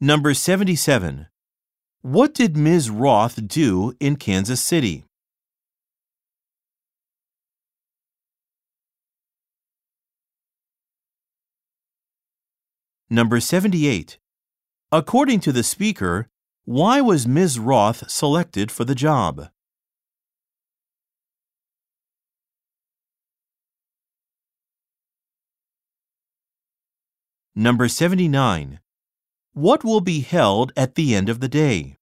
Number 77. What did Ms. Roth do in Kansas City? Number 78. According to the speaker, why was Ms. Roth selected for the job? Number 79. What will be held at the end of the day?